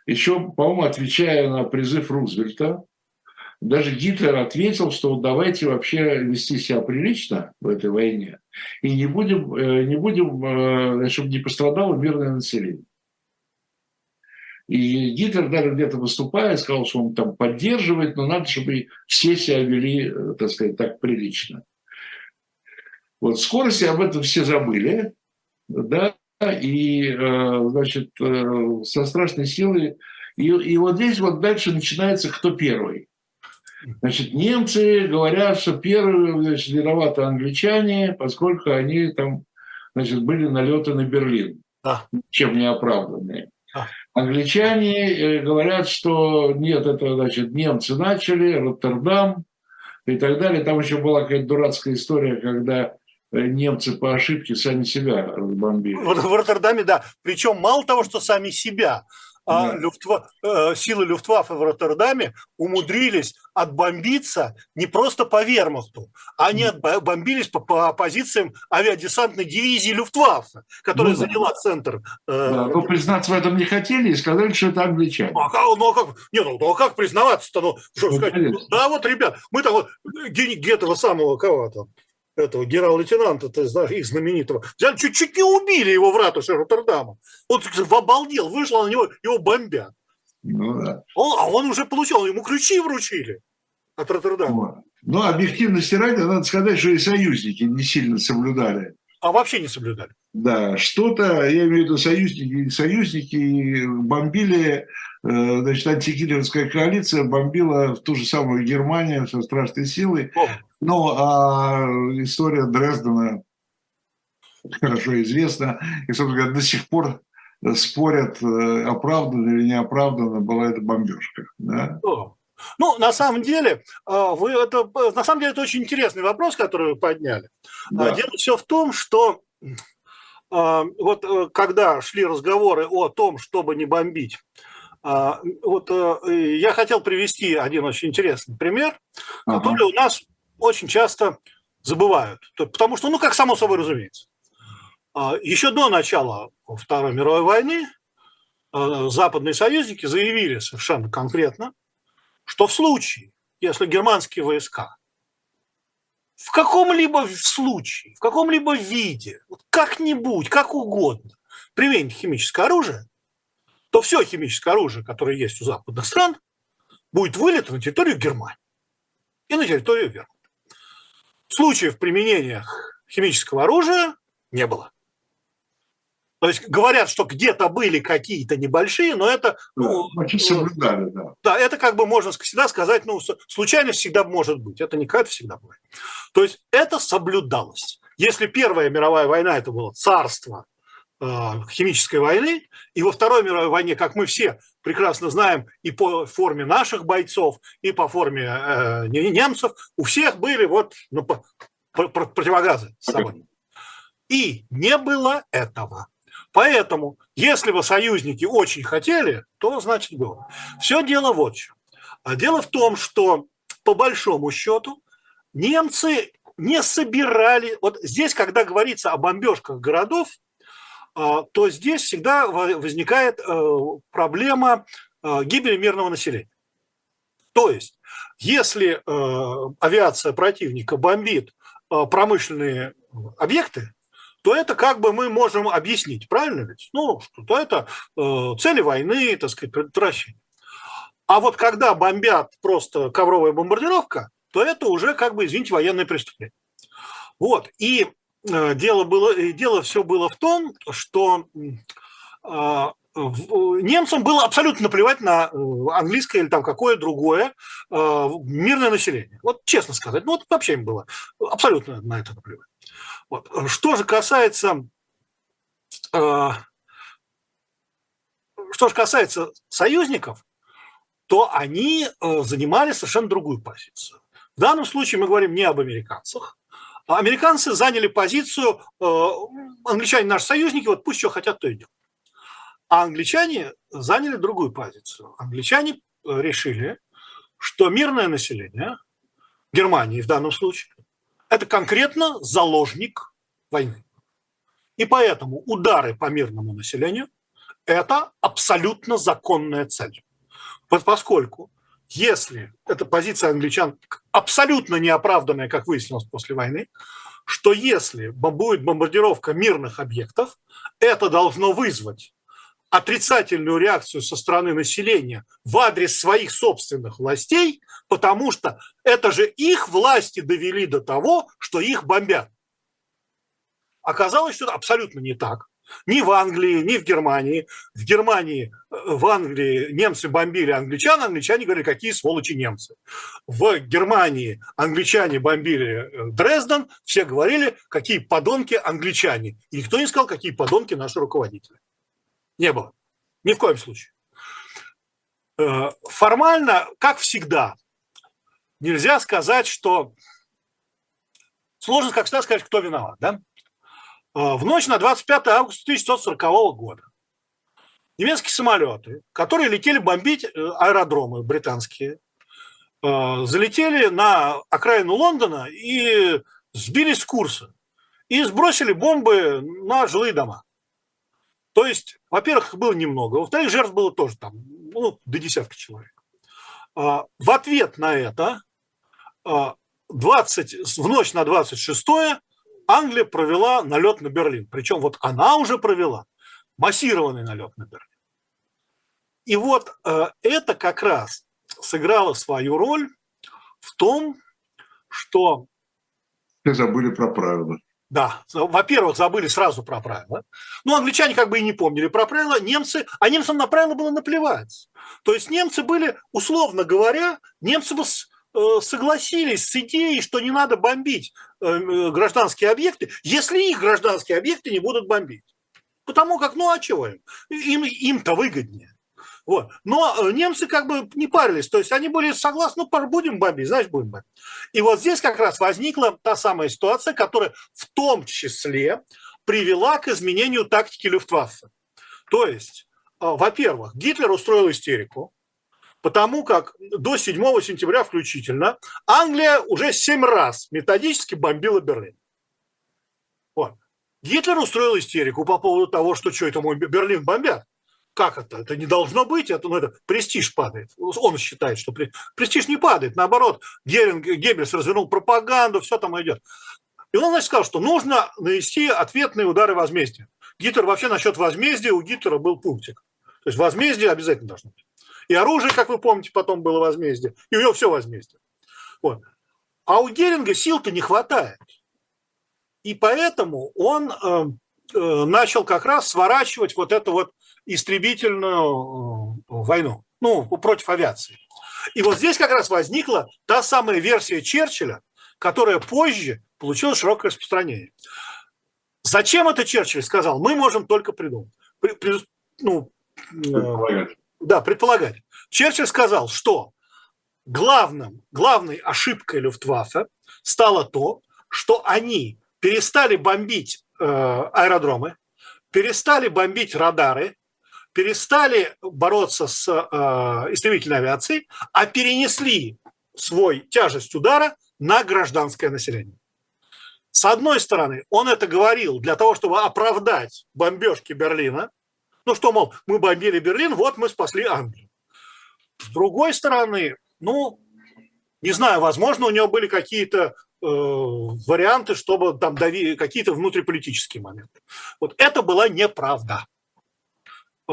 еще, по-моему, отвечая на призыв Рузвельта, даже Гитлер ответил, что вот давайте вообще вести себя прилично в этой войне и не будем, э, не будем э, чтобы не пострадало мирное население. И Гитлер даже где-то выступая сказал, что он там поддерживает, но надо, чтобы все себя вели, э, так сказать, так прилично. Вот скорости об этом все забыли, да, и, э, значит, э, со страшной силой. И, и вот здесь вот дальше начинается кто первый. Значит, немцы говорят, что первые значит, виноваты англичане, поскольку они там, значит, были налеты на Берлин, а. чем не оправданные. А. Англичане э, говорят, что нет, это, значит, немцы начали, Роттердам и так далее. Там еще была какая-то дурацкая история, когда немцы по ошибке сами себя разбомбили. В Роттердаме, да. Причем мало того, что сами себя, а да. Люфтва, э, силы Люфтваффе в Роттердаме умудрились отбомбиться не просто по вермахту, они отбомбились по, по позициям авиадесантной дивизии Люфтваффе, которая ну, заняла центр. Э, да, но признаться в этом не хотели и сказали, что это англичане. А как, ну, а как, нет, ну, ну а как признаваться-то? Ну, что ну, сказать? Да, вот, ребят, мы там вот где-то самого кого-то этого генерал-лейтенанта, ты знаешь, их знаменитого, взяли, чуть-чуть не убили его в ратуше Роттердама. Он обалдел, вышел на него, его бомбят. Ну, да. он, а он уже получил, ему ключи вручили от Роттердама. Ну, объективности ради, надо сказать, что и союзники не сильно соблюдали. А вообще не соблюдали. Да, что-то, я имею в виду союзники, союзники бомбили, э, значит, антигитлеровская коалиция бомбила в ту же самую Германию со страшной силой. О. Ну, а история Дрездена хорошо известна. И, собственно говоря, до сих пор спорят, э, оправданно или не оправданно была эта бомбежка. Да? Ну, на самом деле, э, вы это, на самом деле, это очень интересный вопрос, который вы подняли. Да. Дело все в том, что а, вот э, когда шли разговоры о том, чтобы не бомбить, а, вот э, я хотел привести один очень интересный пример, ага. который у нас очень часто забывают, потому что, ну, как само собой разумеется, а, еще до начала Второй мировой войны западные союзники заявили совершенно конкретно, что в случае, если германские войска в каком-либо случае, в каком-либо виде, как-нибудь, как угодно, применить химическое оружие, то все химическое оружие, которое есть у западных стран, будет вылито на территорию Германии и на территорию Вермута. Случаев применения химического оружия не было. То есть говорят, что где-то были какие-то небольшие, но это... Ну, Очень соблюдали, да. Да, это как бы можно всегда сказать, ну, случайность всегда может быть. Это не как-то всегда бывает. То есть это соблюдалось. Если Первая мировая война это было царство э, химической войны, и во Второй мировой войне, как мы все прекрасно знаем, и по форме наших бойцов, и по форме э, немцев, у всех были вот ну, противогазы с собой. И не было этого. Поэтому, если бы союзники очень хотели, то значит было. Все дело вот в чем. А дело в том, что по большому счету немцы не собирали... Вот здесь, когда говорится о бомбежках городов, то здесь всегда возникает э, проблема э, гибели мирного населения. То есть, если э, авиация противника бомбит промышленные объекты, то это как бы мы можем объяснить, правильно ведь? Ну, что это цели войны, так сказать, предотвращение. А вот когда бомбят просто ковровая бомбардировка, то это уже как бы, извините, военное преступление. Вот, и дело, было, дело все было в том, что э, немцам было абсолютно наплевать на э, английское или там какое другое э, мирное население. Вот честно сказать, ну вот вообще им было абсолютно на это наплевать. Вот. Что же касается э, что же касается союзников, то они э, занимали совершенно другую позицию. В данном случае мы говорим не об американцах. Американцы заняли позицию, э, англичане наши союзники, вот пусть что хотят, то и. А англичане заняли другую позицию. Англичане решили, что мирное население Германии в данном случае это конкретно заложник войны. И поэтому удары по мирному населению – это абсолютно законная цель. Поскольку если эта позиция англичан абсолютно неоправданная, как выяснилось после войны, что если будет бомбардировка мирных объектов, это должно вызвать отрицательную реакцию со стороны населения в адрес своих собственных властей, потому что это же их власти довели до того, что их бомбят. Оказалось, что это абсолютно не так. Ни в Англии, ни в Германии. В Германии, э, в Англии немцы бомбили англичан, англичане говорили, какие сволочи немцы. В Германии англичане бомбили э, Дрезден, все говорили, какие подонки англичане. И никто не сказал, какие подонки наши руководители. Не было. Ни в коем случае. Э, формально, как всегда, нельзя сказать, что... Сложно, как всегда, сказать, кто виноват. Да? Э, в ночь на 25 августа 1940 года немецкие самолеты, которые летели бомбить э, аэродромы британские, залетели на окраину Лондона и сбились с курса. И сбросили бомбы на жилые дома. То есть, во-первых, было немного, во-вторых, жертв было тоже там, ну, до десятка человек. В ответ на это а, 20, в ночь на 26 Англия провела налет на Берлин. Причем вот она уже провела массированный налет на Берлин. И вот э, это как раз сыграло свою роль в том, что... Все забыли про правила. Да, во-первых, забыли сразу про правила. Ну, англичане как бы и не помнили про правила, немцы, а немцам на правила было наплевать. То есть немцы были, условно говоря, немцы бы э, согласились с идеей, что не надо бомбить гражданские объекты, если их гражданские объекты не будут бомбить. Потому как, ну а чего им? им им-то выгоднее. Вот. Но э, немцы как бы не парились, то есть они были согласны, ну, будем бомбить, значит, будем бомбить. И вот здесь как раз возникла та самая ситуация, которая в том числе привела к изменению тактики Люфтваффе. То есть, э, во-первых, Гитлер устроил истерику, потому как до 7 сентября включительно Англия уже 7 раз методически бомбила Берлин. Вот. Гитлер устроил истерику по поводу того, что что это мой Берлин бомбят. Как это? Это не должно быть, это, ну, это престиж падает. Он считает, что престиж не падает. Наоборот, Геринг, Геббельс развернул пропаганду, все там идет. И он, значит, сказал, что нужно нанести ответные удары возмездия. Гитлер вообще насчет возмездия, у Гитлера был пунктик. То есть возмездие обязательно должно быть. И оружие, как вы помните, потом было возмездие. И у него все возмездие. Вот. А у Геринга сил-то не хватает. И поэтому он э, э, начал как раз сворачивать вот эту вот истребительную э, войну, ну, против авиации. И вот здесь как раз возникла та самая версия Черчилля, которая позже получила широкое распространение. Зачем это Черчилль сказал? Мы можем только придумать. При, при, ну. Э, да, предполагать. Черчилль сказал, что главным, главной ошибкой Люфтваффе стало то, что они перестали бомбить э, аэродромы, перестали бомбить радары, перестали бороться с э, истребительной авиацией, а перенесли свой тяжесть удара на гражданское население. С одной стороны, он это говорил для того, чтобы оправдать бомбежки Берлина. Ну что, мол, мы бомбили Берлин, вот мы спасли Англию. С другой стороны, ну, не знаю, возможно, у него были какие-то э, варианты, чтобы там дави, какие-то внутриполитические моменты. Вот это была неправда. Э,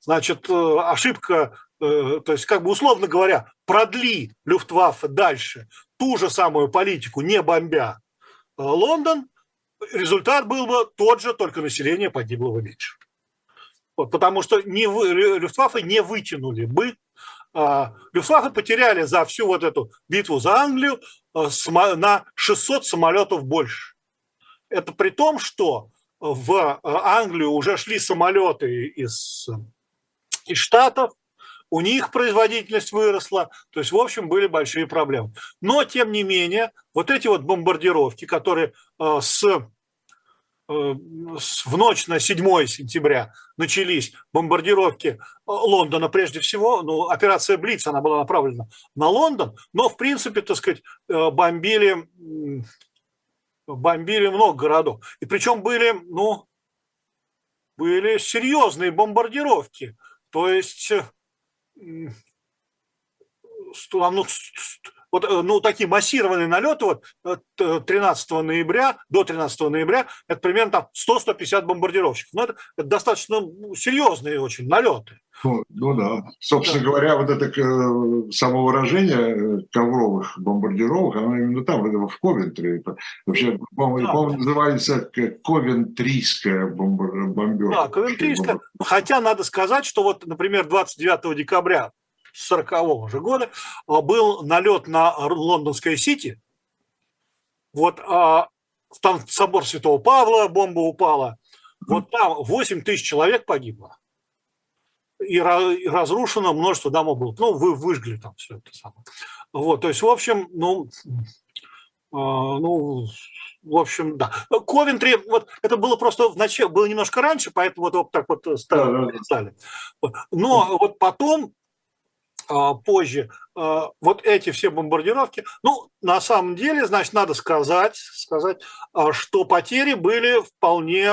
значит, э, ошибка, э, то есть, как бы условно говоря, продли Люфтваффе дальше ту же самую политику, не бомбя Лондон, результат был бы тот же, только население погибло бы меньше. Потому что не, Люфтваффе не вытянули бы а, Люфтваффе потеряли за всю вот эту битву за Англию на 600 самолетов больше. Это при том, что в э, Англию уже шли самолеты из, из Штатов, у них производительность выросла, то есть, в общем, были большие проблемы. Но, тем не менее, вот эти вот бомбардировки, которые с, в ночь на 7 сентября начались, бомбардировки Лондона прежде всего, ну, операция Блиц, она была направлена на Лондон, но, в принципе, так сказать, бомбили бомбили много городов. И причем были, ну, были серьезные бомбардировки. То есть, ну, вот, э, ну, такие массированные налеты вот 13 э, ноября, до 13 ноября, это примерно там 100-150 бомбардировщиков. Но это, это достаточно ну, серьезные очень налеты. Ну, ну да. Собственно да. говоря, вот это э, самовыражение ковровых бомбардировок, оно именно там, в Ковентре. Это вообще, по-моему, да. по называется Ковентрийская бомбардировка. Да, Ковентрийская. Хотя надо сказать, что вот, например, 29 декабря 40 же года а, был налет на лондонское Сити. Вот а, там собор Святого Павла, бомба упала. Вот там 8 тысяч человек погибло. И разрушено множество домов было. Ну, вы выжгли там все это самое. Вот, то есть, в общем, ну, а, ну, в общем, да. Ковентри, вот это было просто в начале, было немножко раньше, поэтому вот, вот так вот стали. стали. Но вот потом позже а, вот эти все бомбардировки. Ну, на самом деле, значит, надо сказать, сказать, а, что потери были вполне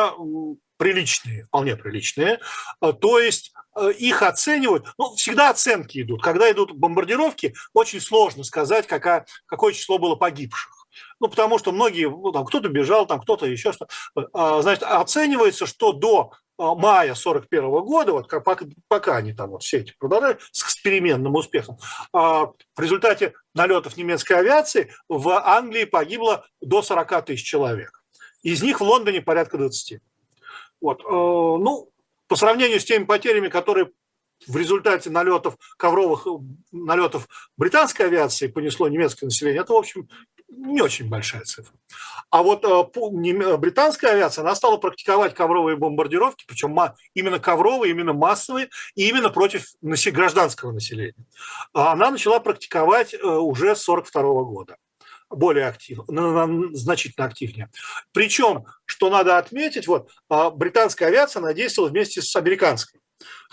приличные, вполне приличные. То есть их оценивают, ну, всегда оценки идут. Когда идут бомбардировки, очень сложно сказать, какая, какое число было погибших. Ну, потому что многие, ну, там, кто-то бежал, там, кто-то еще что Значит, оценивается, что до а, мая 41 года, вот пока, пока они там вот все эти продолжают с переменным успехом, а, в результате налетов немецкой авиации в Англии погибло до 40 тысяч человек. Из них в Лондоне порядка 20. Вот. Э, ну, по сравнению с теми потерями, которые в результате налетов ковровых налетов британской авиации понесло немецкое население, это, в общем, не очень большая цифра. А вот э, британская авиация, она стала практиковать ковровые бомбардировки, причем именно ковровые, именно массовые, и именно против гражданского населения. А она начала практиковать э, уже с 1942 года более активно, значительно активнее. Причем, что надо отметить, вот а, британская авиация, она действовала вместе с американской.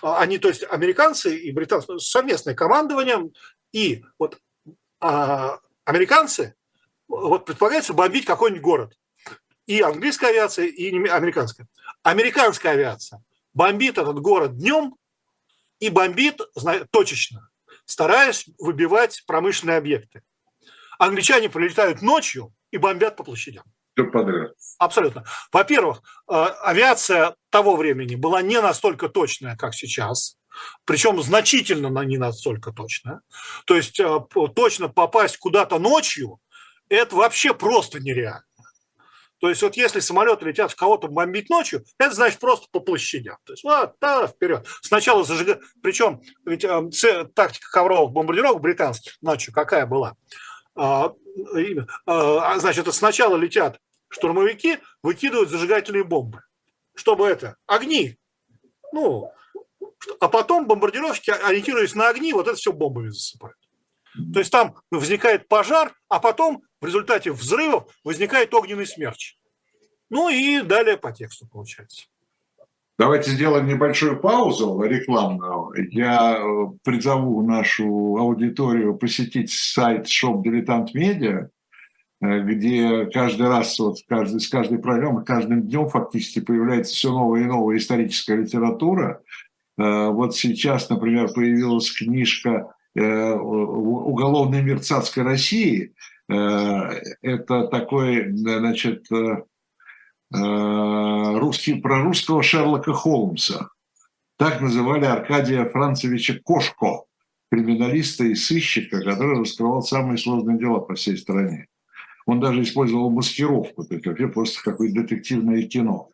А, они, то есть американцы и британцы, совместное командование, и вот а, американцы вот предполагается бомбить какой-нибудь город. И английская авиация, и американская. Американская авиация бомбит этот город днем и бомбит точечно, стараясь выбивать промышленные объекты. Англичане прилетают ночью и бомбят по площадям. Все подряд. Абсолютно. Во-первых, э, авиация того времени была не настолько точная, как сейчас. Причем значительно не настолько точная. То есть э, точно попасть куда-то ночью это вообще просто нереально. То есть вот если самолеты летят в кого-то бомбить ночью, это значит просто по площадям. То есть вот, да, вперед. Сначала зажигать. Причем ведь э, тактика ковровых бомбардировок британских ночью какая была? Значит, сначала летят штурмовики, выкидывают зажигательные бомбы. Чтобы это, огни. Ну, а потом бомбардировщики, ориентируясь на огни, вот это все бомбами засыпают. То есть там возникает пожар, а потом в результате взрывов возникает огненный смерч. Ну и далее по тексту получается. Давайте сделаем небольшую паузу рекламную. Я э, призову нашу аудиторию посетить сайт Shop Dilettant Media, э, где каждый раз, вот каждый, с каждой программы, каждым днем фактически появляется все новая и новая историческая литература. Э, вот сейчас, например, появилась книжка «Уголовный мир царской России», это такой, значит, русский, про русского Шерлока Холмса. Так называли Аркадия Францевича Кошко, криминалиста и сыщика, который раскрывал самые сложные дела по всей стране. Он даже использовал маскировку, то есть вообще просто какое-то детективное кино.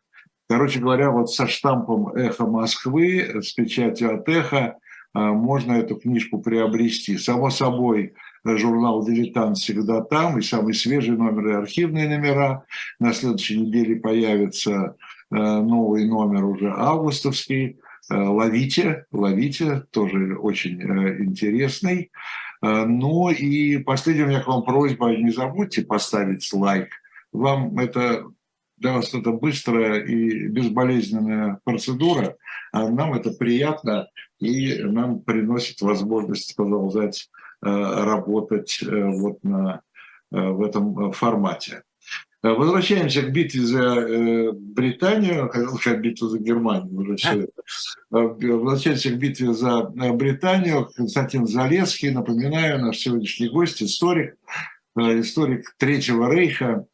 Короче говоря, вот со штампом «Эхо Москвы», с печатью от «Эхо» можно эту книжку приобрести. Само собой, журнал «Дилетант» всегда там, и самый свежий номер, и архивные номера. На следующей неделе появится э, новый номер уже августовский. Э, ловите, ловите, тоже очень э, интересный. Ну и последняя у меня к вам просьба, не забудьте поставить лайк. Вам это для вас это быстрая и безболезненная процедура, а нам это приятно и нам приносит возможность продолжать работать э, вот на, э, в этом формате. Возвращаемся к битве за Британию, хотел сказать битву за Германию, уже все это. Возвращаемся к битве за Британию. Константин Залесский, напоминаю, наш сегодняшний гость, историк, историк Третьего Рейха.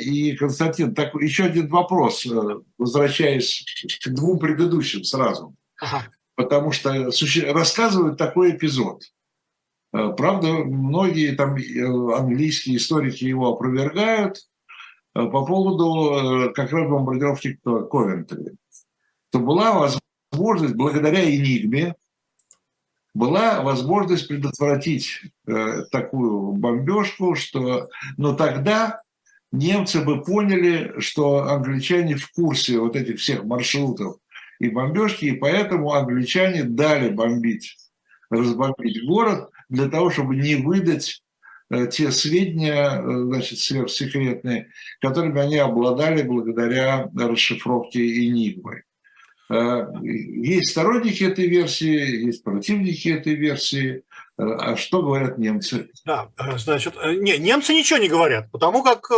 И, Константин, так, еще один вопрос, возвращаясь к двум предыдущим сразу. Ага. Потому что рассказывают такой эпизод – Э, правда, многие там э, английские историки его опровергают э, по поводу как раз бомбардировки Ковентри. То была возможность, благодаря Энигме, была возможность предотвратить э, такую бомбежку, что, но тогда немцы бы поняли, что англичане в курсе вот этих всех маршрутов и бомбежки, и поэтому англичане дали бомбить, разбомбить город, для того, чтобы не выдать э, те сведения, э, значит, сверхсекретные, которыми они обладали благодаря расшифровке Энигмы. есть сторонники этой версии, есть противники этой версии. А что говорят немцы? Да, значит, не, немцы ничего не говорят, потому как...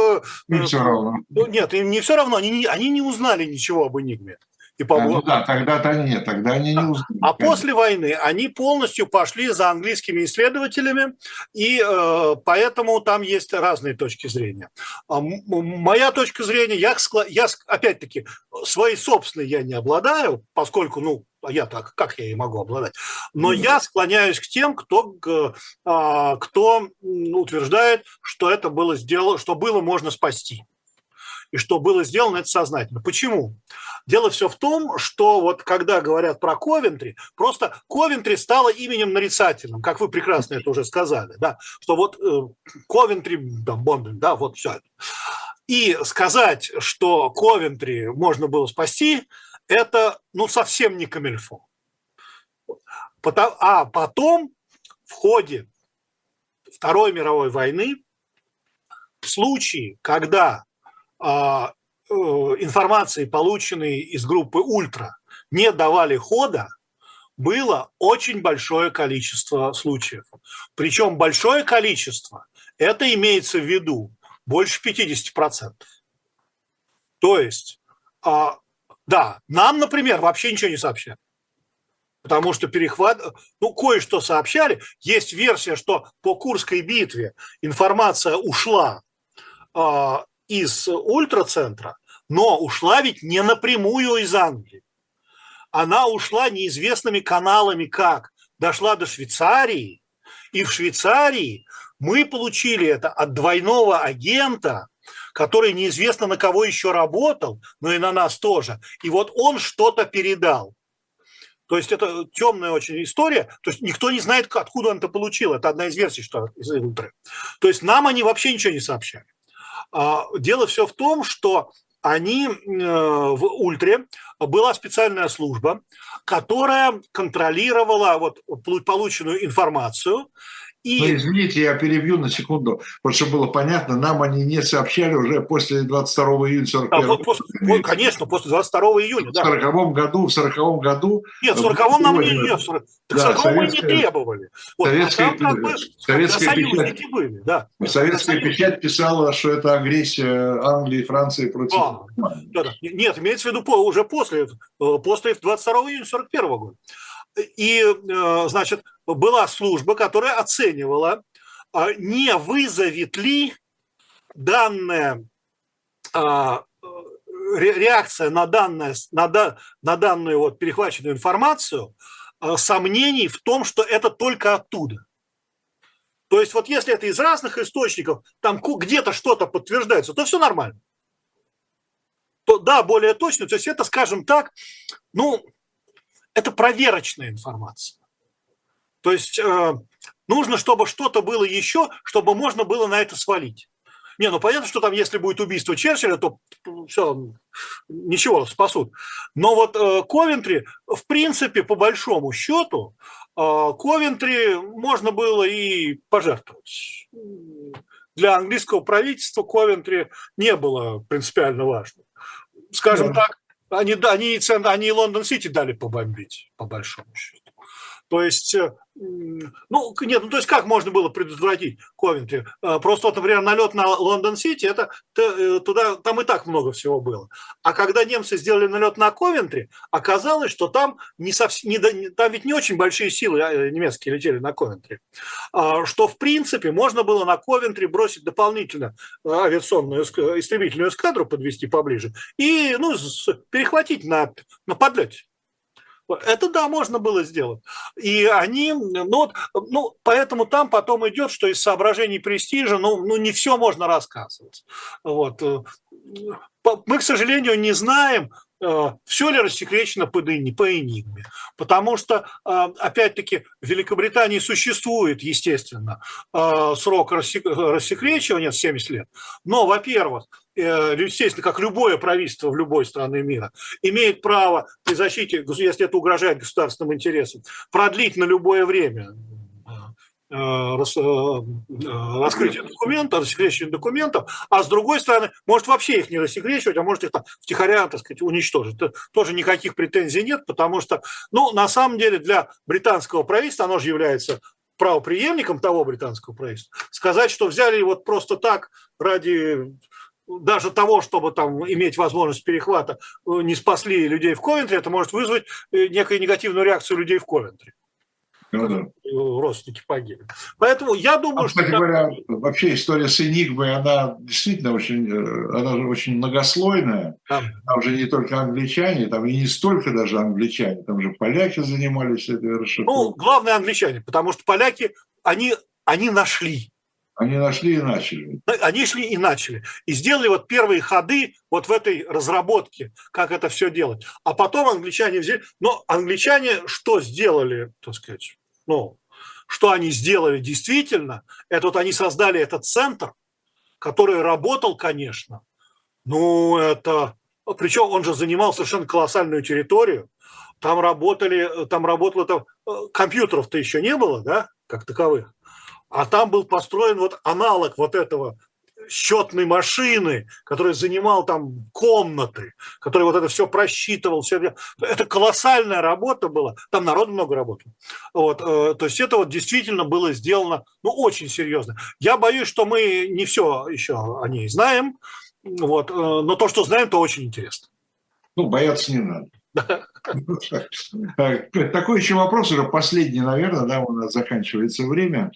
Им все равно. Ну, нет, им не все равно, они, они не узнали ничего об Энигме. И по... а, ну да, тогда-то нет, тогда они не узнали. А после войны они полностью пошли за английскими исследователями, и э, поэтому там есть разные точки зрения. А, моя точка зрения, я, я опять-таки своей собственной я не обладаю, поскольку, ну, я так, как я и могу обладать. Но mm-hmm. я склоняюсь к тем, кто, а, кто утверждает, что это было сделано, что было можно спасти и что было сделано это сознательно. Почему? Дело все в том, что вот когда говорят про Ковентри, просто Ковентри стало именем нарицательным, как вы прекрасно это уже сказали, да, что вот э, Ковентри, да, Бонден, да, вот все это. И сказать, что Ковентри можно было спасти, это ну совсем не камельфо. А потом в ходе Второй мировой войны в случае, когда информации, полученной из группы «Ультра», не давали хода, было очень большое количество случаев. Причем большое количество, это имеется в виду больше 50%. То есть, а, да, нам, например, вообще ничего не сообщали. Потому что перехват, ну, кое-что сообщали. Есть версия, что по Курской битве информация ушла а, из ультрацентра, но ушла ведь не напрямую из Англии. Она ушла неизвестными каналами как. Дошла до Швейцарии, и в Швейцарии мы получили это от двойного агента, который неизвестно на кого еще работал, но и на нас тоже. И вот он что-то передал. То есть это темная очень история. То есть никто не знает, откуда он это получил. Это одна из версий, что из ультры. То есть нам они вообще ничего не сообщали. А, дело все в том, что они э, в Ультре была специальная служба, которая контролировала вот полученную информацию и... Ну, извините, я перебью на секунду, вот чтобы было понятно, нам они не сообщали уже после 22 июня 41 а, после, Конечно, после 22 июня, да. В 40 году, в 40 году... Нет, в 40 нам не, нет, в 40, да, 40 советская, мы не требовали. Вот, советская, а там, как бы, советская, печать, были, да. советская печать писала, что это агрессия Англии и Франции против... А, да, да. Нет, имеется в виду уже после, э, после 22 июня 41 года. И, э, значит, была служба, которая оценивала, а, не вызовет ли данная а, реакция на, данное, на, на данную вот перехваченную информацию а, сомнений в том, что это только оттуда. То есть вот если это из разных источников, там где-то что-то подтверждается, то все нормально. То да, более точно, то есть это, скажем так, ну, это проверочная информация. То есть э, нужно, чтобы что-то было еще, чтобы можно было на это свалить. Не, ну понятно, что там, если будет убийство Черчилля, то все, ничего, спасут. Но вот э, Ковентри, в принципе, по большому счету, э, Ковентри можно было и пожертвовать. Для английского правительства Ковентри не было принципиально важно. Скажем да. так, они, они, они Лондон-Сити дали побомбить, по большому счету. То есть э, ну, нет, ну то есть как можно было предотвратить Ковентри? Э, просто вот, например, налет на Лондон-Сити, это э, туда, там и так много всего было. А когда немцы сделали налет на Ковентри, оказалось, что там не совсем, не, там ведь не очень большие силы а, немецкие летели на Ковентри, а, что в принципе можно было на Ковентри бросить дополнительно авиационную истребительную эскадру подвести поближе и ну, перехватить на, на подлете. Это да, можно было сделать. И они, ну, вот, ну, поэтому там потом идет, что из соображений престижа, ну, ну не все можно рассказывать. Вот. Мы, к сожалению, не знаем, э, все ли рассекречено по, энигме. Потому что, э, опять-таки, в Великобритании существует, естественно, э, срок рассекречивания 70 лет. Но, во-первых, Э, естественно, как любое правительство в любой стране мира, имеет право при защите, если это угрожает государственным интересам, продлить на любое время раскрытия документов, рассекречивания документов, а с другой стороны, может вообще их не рассекречивать, а может их там втихаря, так сказать, уничтожить. Тоже никаких претензий нет, потому что, ну, на самом деле для британского правительства, оно же является правоприемником того британского правительства, сказать, что взяли вот просто так ради даже того, чтобы там иметь возможность перехвата, не спасли людей в Ковентре, это может вызвать некую негативную реакцию людей в Ковентре ну, да. родственники погибли. Поэтому я думаю, а, что... Кстати говоря, вообще история с Энигмой, она действительно очень, э, она же очень многослойная. Да. Там же не только англичане, там и не столько даже англичане, там же поляки занимались этой расшифровкой. Ну, главное англичане, потому что поляки, они, они нашли. Они нашли и начали. Они шли и начали. И сделали вот первые ходы вот в этой разработке, как это все делать. А потом англичане взяли... Но англичане что сделали, так сказать? Ну, что они сделали действительно, это вот они создали этот центр, который работал, конечно, ну, это... Причем он же занимал совершенно колоссальную территорию. Там работали, там работало, там э, компьютеров-то еще не было, да, как таковых. А там был построен вот аналог вот этого счетной машины, который занимал там комнаты, который вот это все просчитывал, все это колоссальная работа была, там народ много работал. Вот, э, то есть это вот действительно было сделано, ну, очень серьезно. Я боюсь, что мы не все еще о ней знаем, вот, э, но то, что знаем, то очень интересно. Ну, бояться не надо. Такой еще вопрос, уже последний, наверное, да, у нас заканчивается время.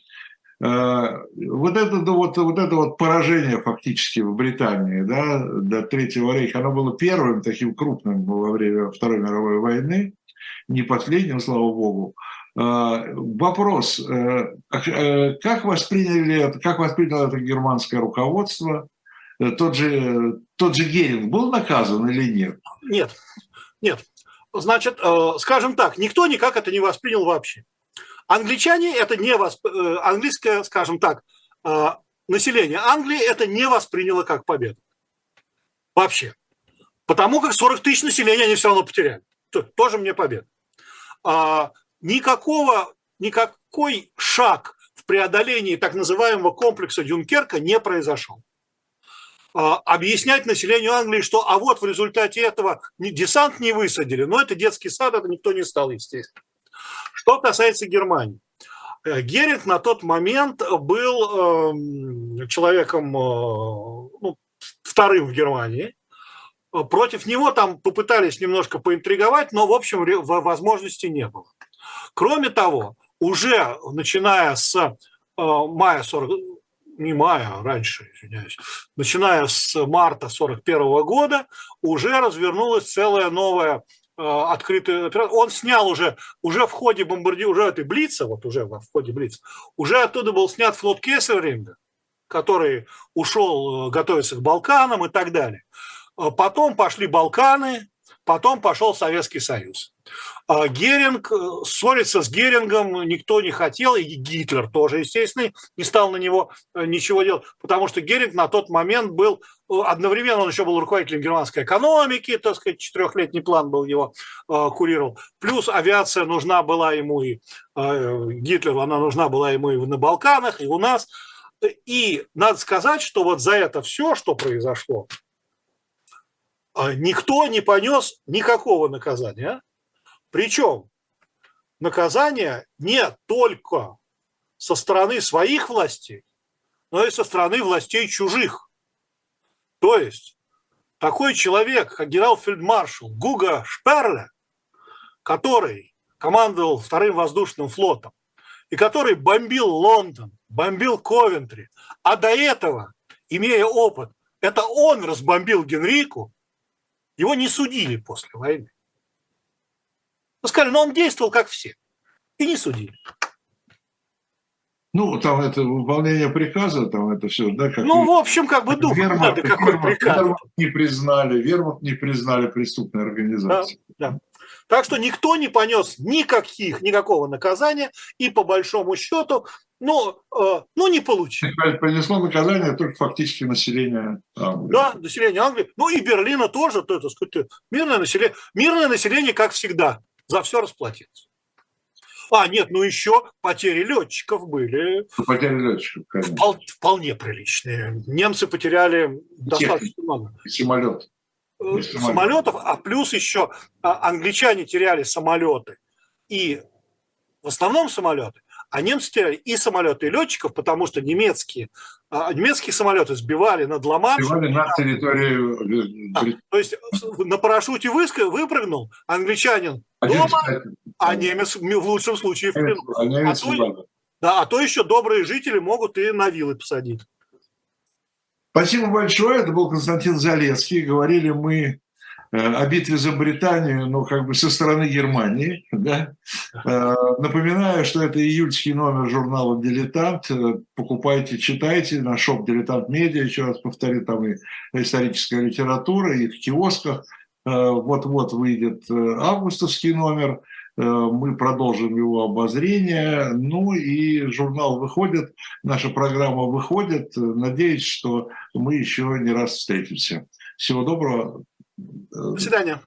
Э, вот это вот, вот это вот поражение фактически в Британии, да, до Третьего рейха, оно было первым таким крупным во время Второй мировой войны, не последним, слава богу. Э, вопрос, э, как восприняли, как восприняло это германское руководство? Тот же, тот же Геринг был наказан или нет? Нет, нет. Значит, скажем так, никто никак это не воспринял вообще. Англичане это не восп... Э, английское, скажем так, э, население Англии это не восприняло как победу. Вообще. Потому как 40 тысяч населения они все равно потеряли. Тоже мне победа. А, никакого, никакой шаг в преодолении так называемого комплекса Дюнкерка не произошел. А, объяснять населению Англии, что а вот в результате этого десант не высадили, но это детский сад, это никто не стал, естественно. Что касается Германии. Э, Геринг на тот момент был эм, человеком э, ну, вторым в Германии. Против него там попытались немножко поинтриговать, но, в общем, возможности не было. Кроме того, уже начиная с э, мая 40, не мая, а раньше, извиняюсь, начиная с марта 41 года уже развернулась целая новая Э, открытую операцию. Он снял уже, уже в ходе бомбардировки, уже этой Блица, вот уже в ходе Блица, уже оттуда был снят флот Кессеринга, который ушел э, готовиться к Балканам и так далее. Э, потом пошли Балканы, потом пошел Советский Союз. Геринг, э, ссориться с Герингом никто не хотел, и Гитлер тоже, естественно, не стал на него э, ничего делать, потому что Геринг на тот момент был, э, одновременно он еще был руководителем германской экономики, так сказать, четырехлетний план был его, курировал, плюс авиация нужна была ему и Гитлеру, она нужна была ему и на Балканах, и у нас, и надо сказать, что вот за это все, что произошло, никто не понес никакого наказания. Причем наказание не только со стороны своих властей, но и со стороны властей чужих. То есть такой человек, как генерал-фельдмаршал Гуга Шперле, который командовал вторым воздушным флотом и который бомбил Лондон, бомбил Ковентри, а до этого, имея опыт, это он разбомбил Генрику, его не судили после войны. Ну, сказали, но он действовал как все. И не судили. Ну, там это выполнение приказа, там это все, да? Как ну, в общем, как бы дух Вермахт, надо, какой Вермахт, приказ. Вермахт не признали, Вермахт не признали преступной организацией. Да, да. Так что никто не понес никаких, никакого наказания, и по большому счету, ну, э, ну не получил. Понесло наказание только фактически население Англии. Да, население Англии. Ну и Берлина тоже, то, это, сказать, мирное население. Мирное население, как всегда, за все расплатиться. А, нет, ну еще потери летчиков были. Ну, потери летчиков, конечно. Впол- вполне приличные. Немцы потеряли достаточно много. Самолет. Э, И самолет. самолетов, а плюс еще а, англичане теряли самолеты и в основном самолеты, а немцы теряли и самолеты, и летчиков, потому что немецкие, а, немецкие самолеты сбивали над Ла-Маншем. Сбивали на территорию э, Да, то есть на парашюте выпрыгнул англичанин Один, дома, кстати, а немец в лучшем случае в плену. а немец А то-. Да, а то еще добрые жители могут и на вилы посадить. Спасибо большое. Это был Константин Залецкий. Говорили мы э, о битве за Британию, но как бы со стороны Германии. Да? Э, Напоминаю, что это июльский номер журнала «Дилетант». Э, Покупайте, читайте на шоп «Дилетант Медиа». Еще раз повторю, там и историческая литература, и в киосках. Вот-вот выйдет августовский номер. Э, Мы продолжим его обозрение. Ну и журнал выходит, наша программа выходит. Надеюсь, что мы еще не раз встретимся. Всего доброго. Э, До свидания.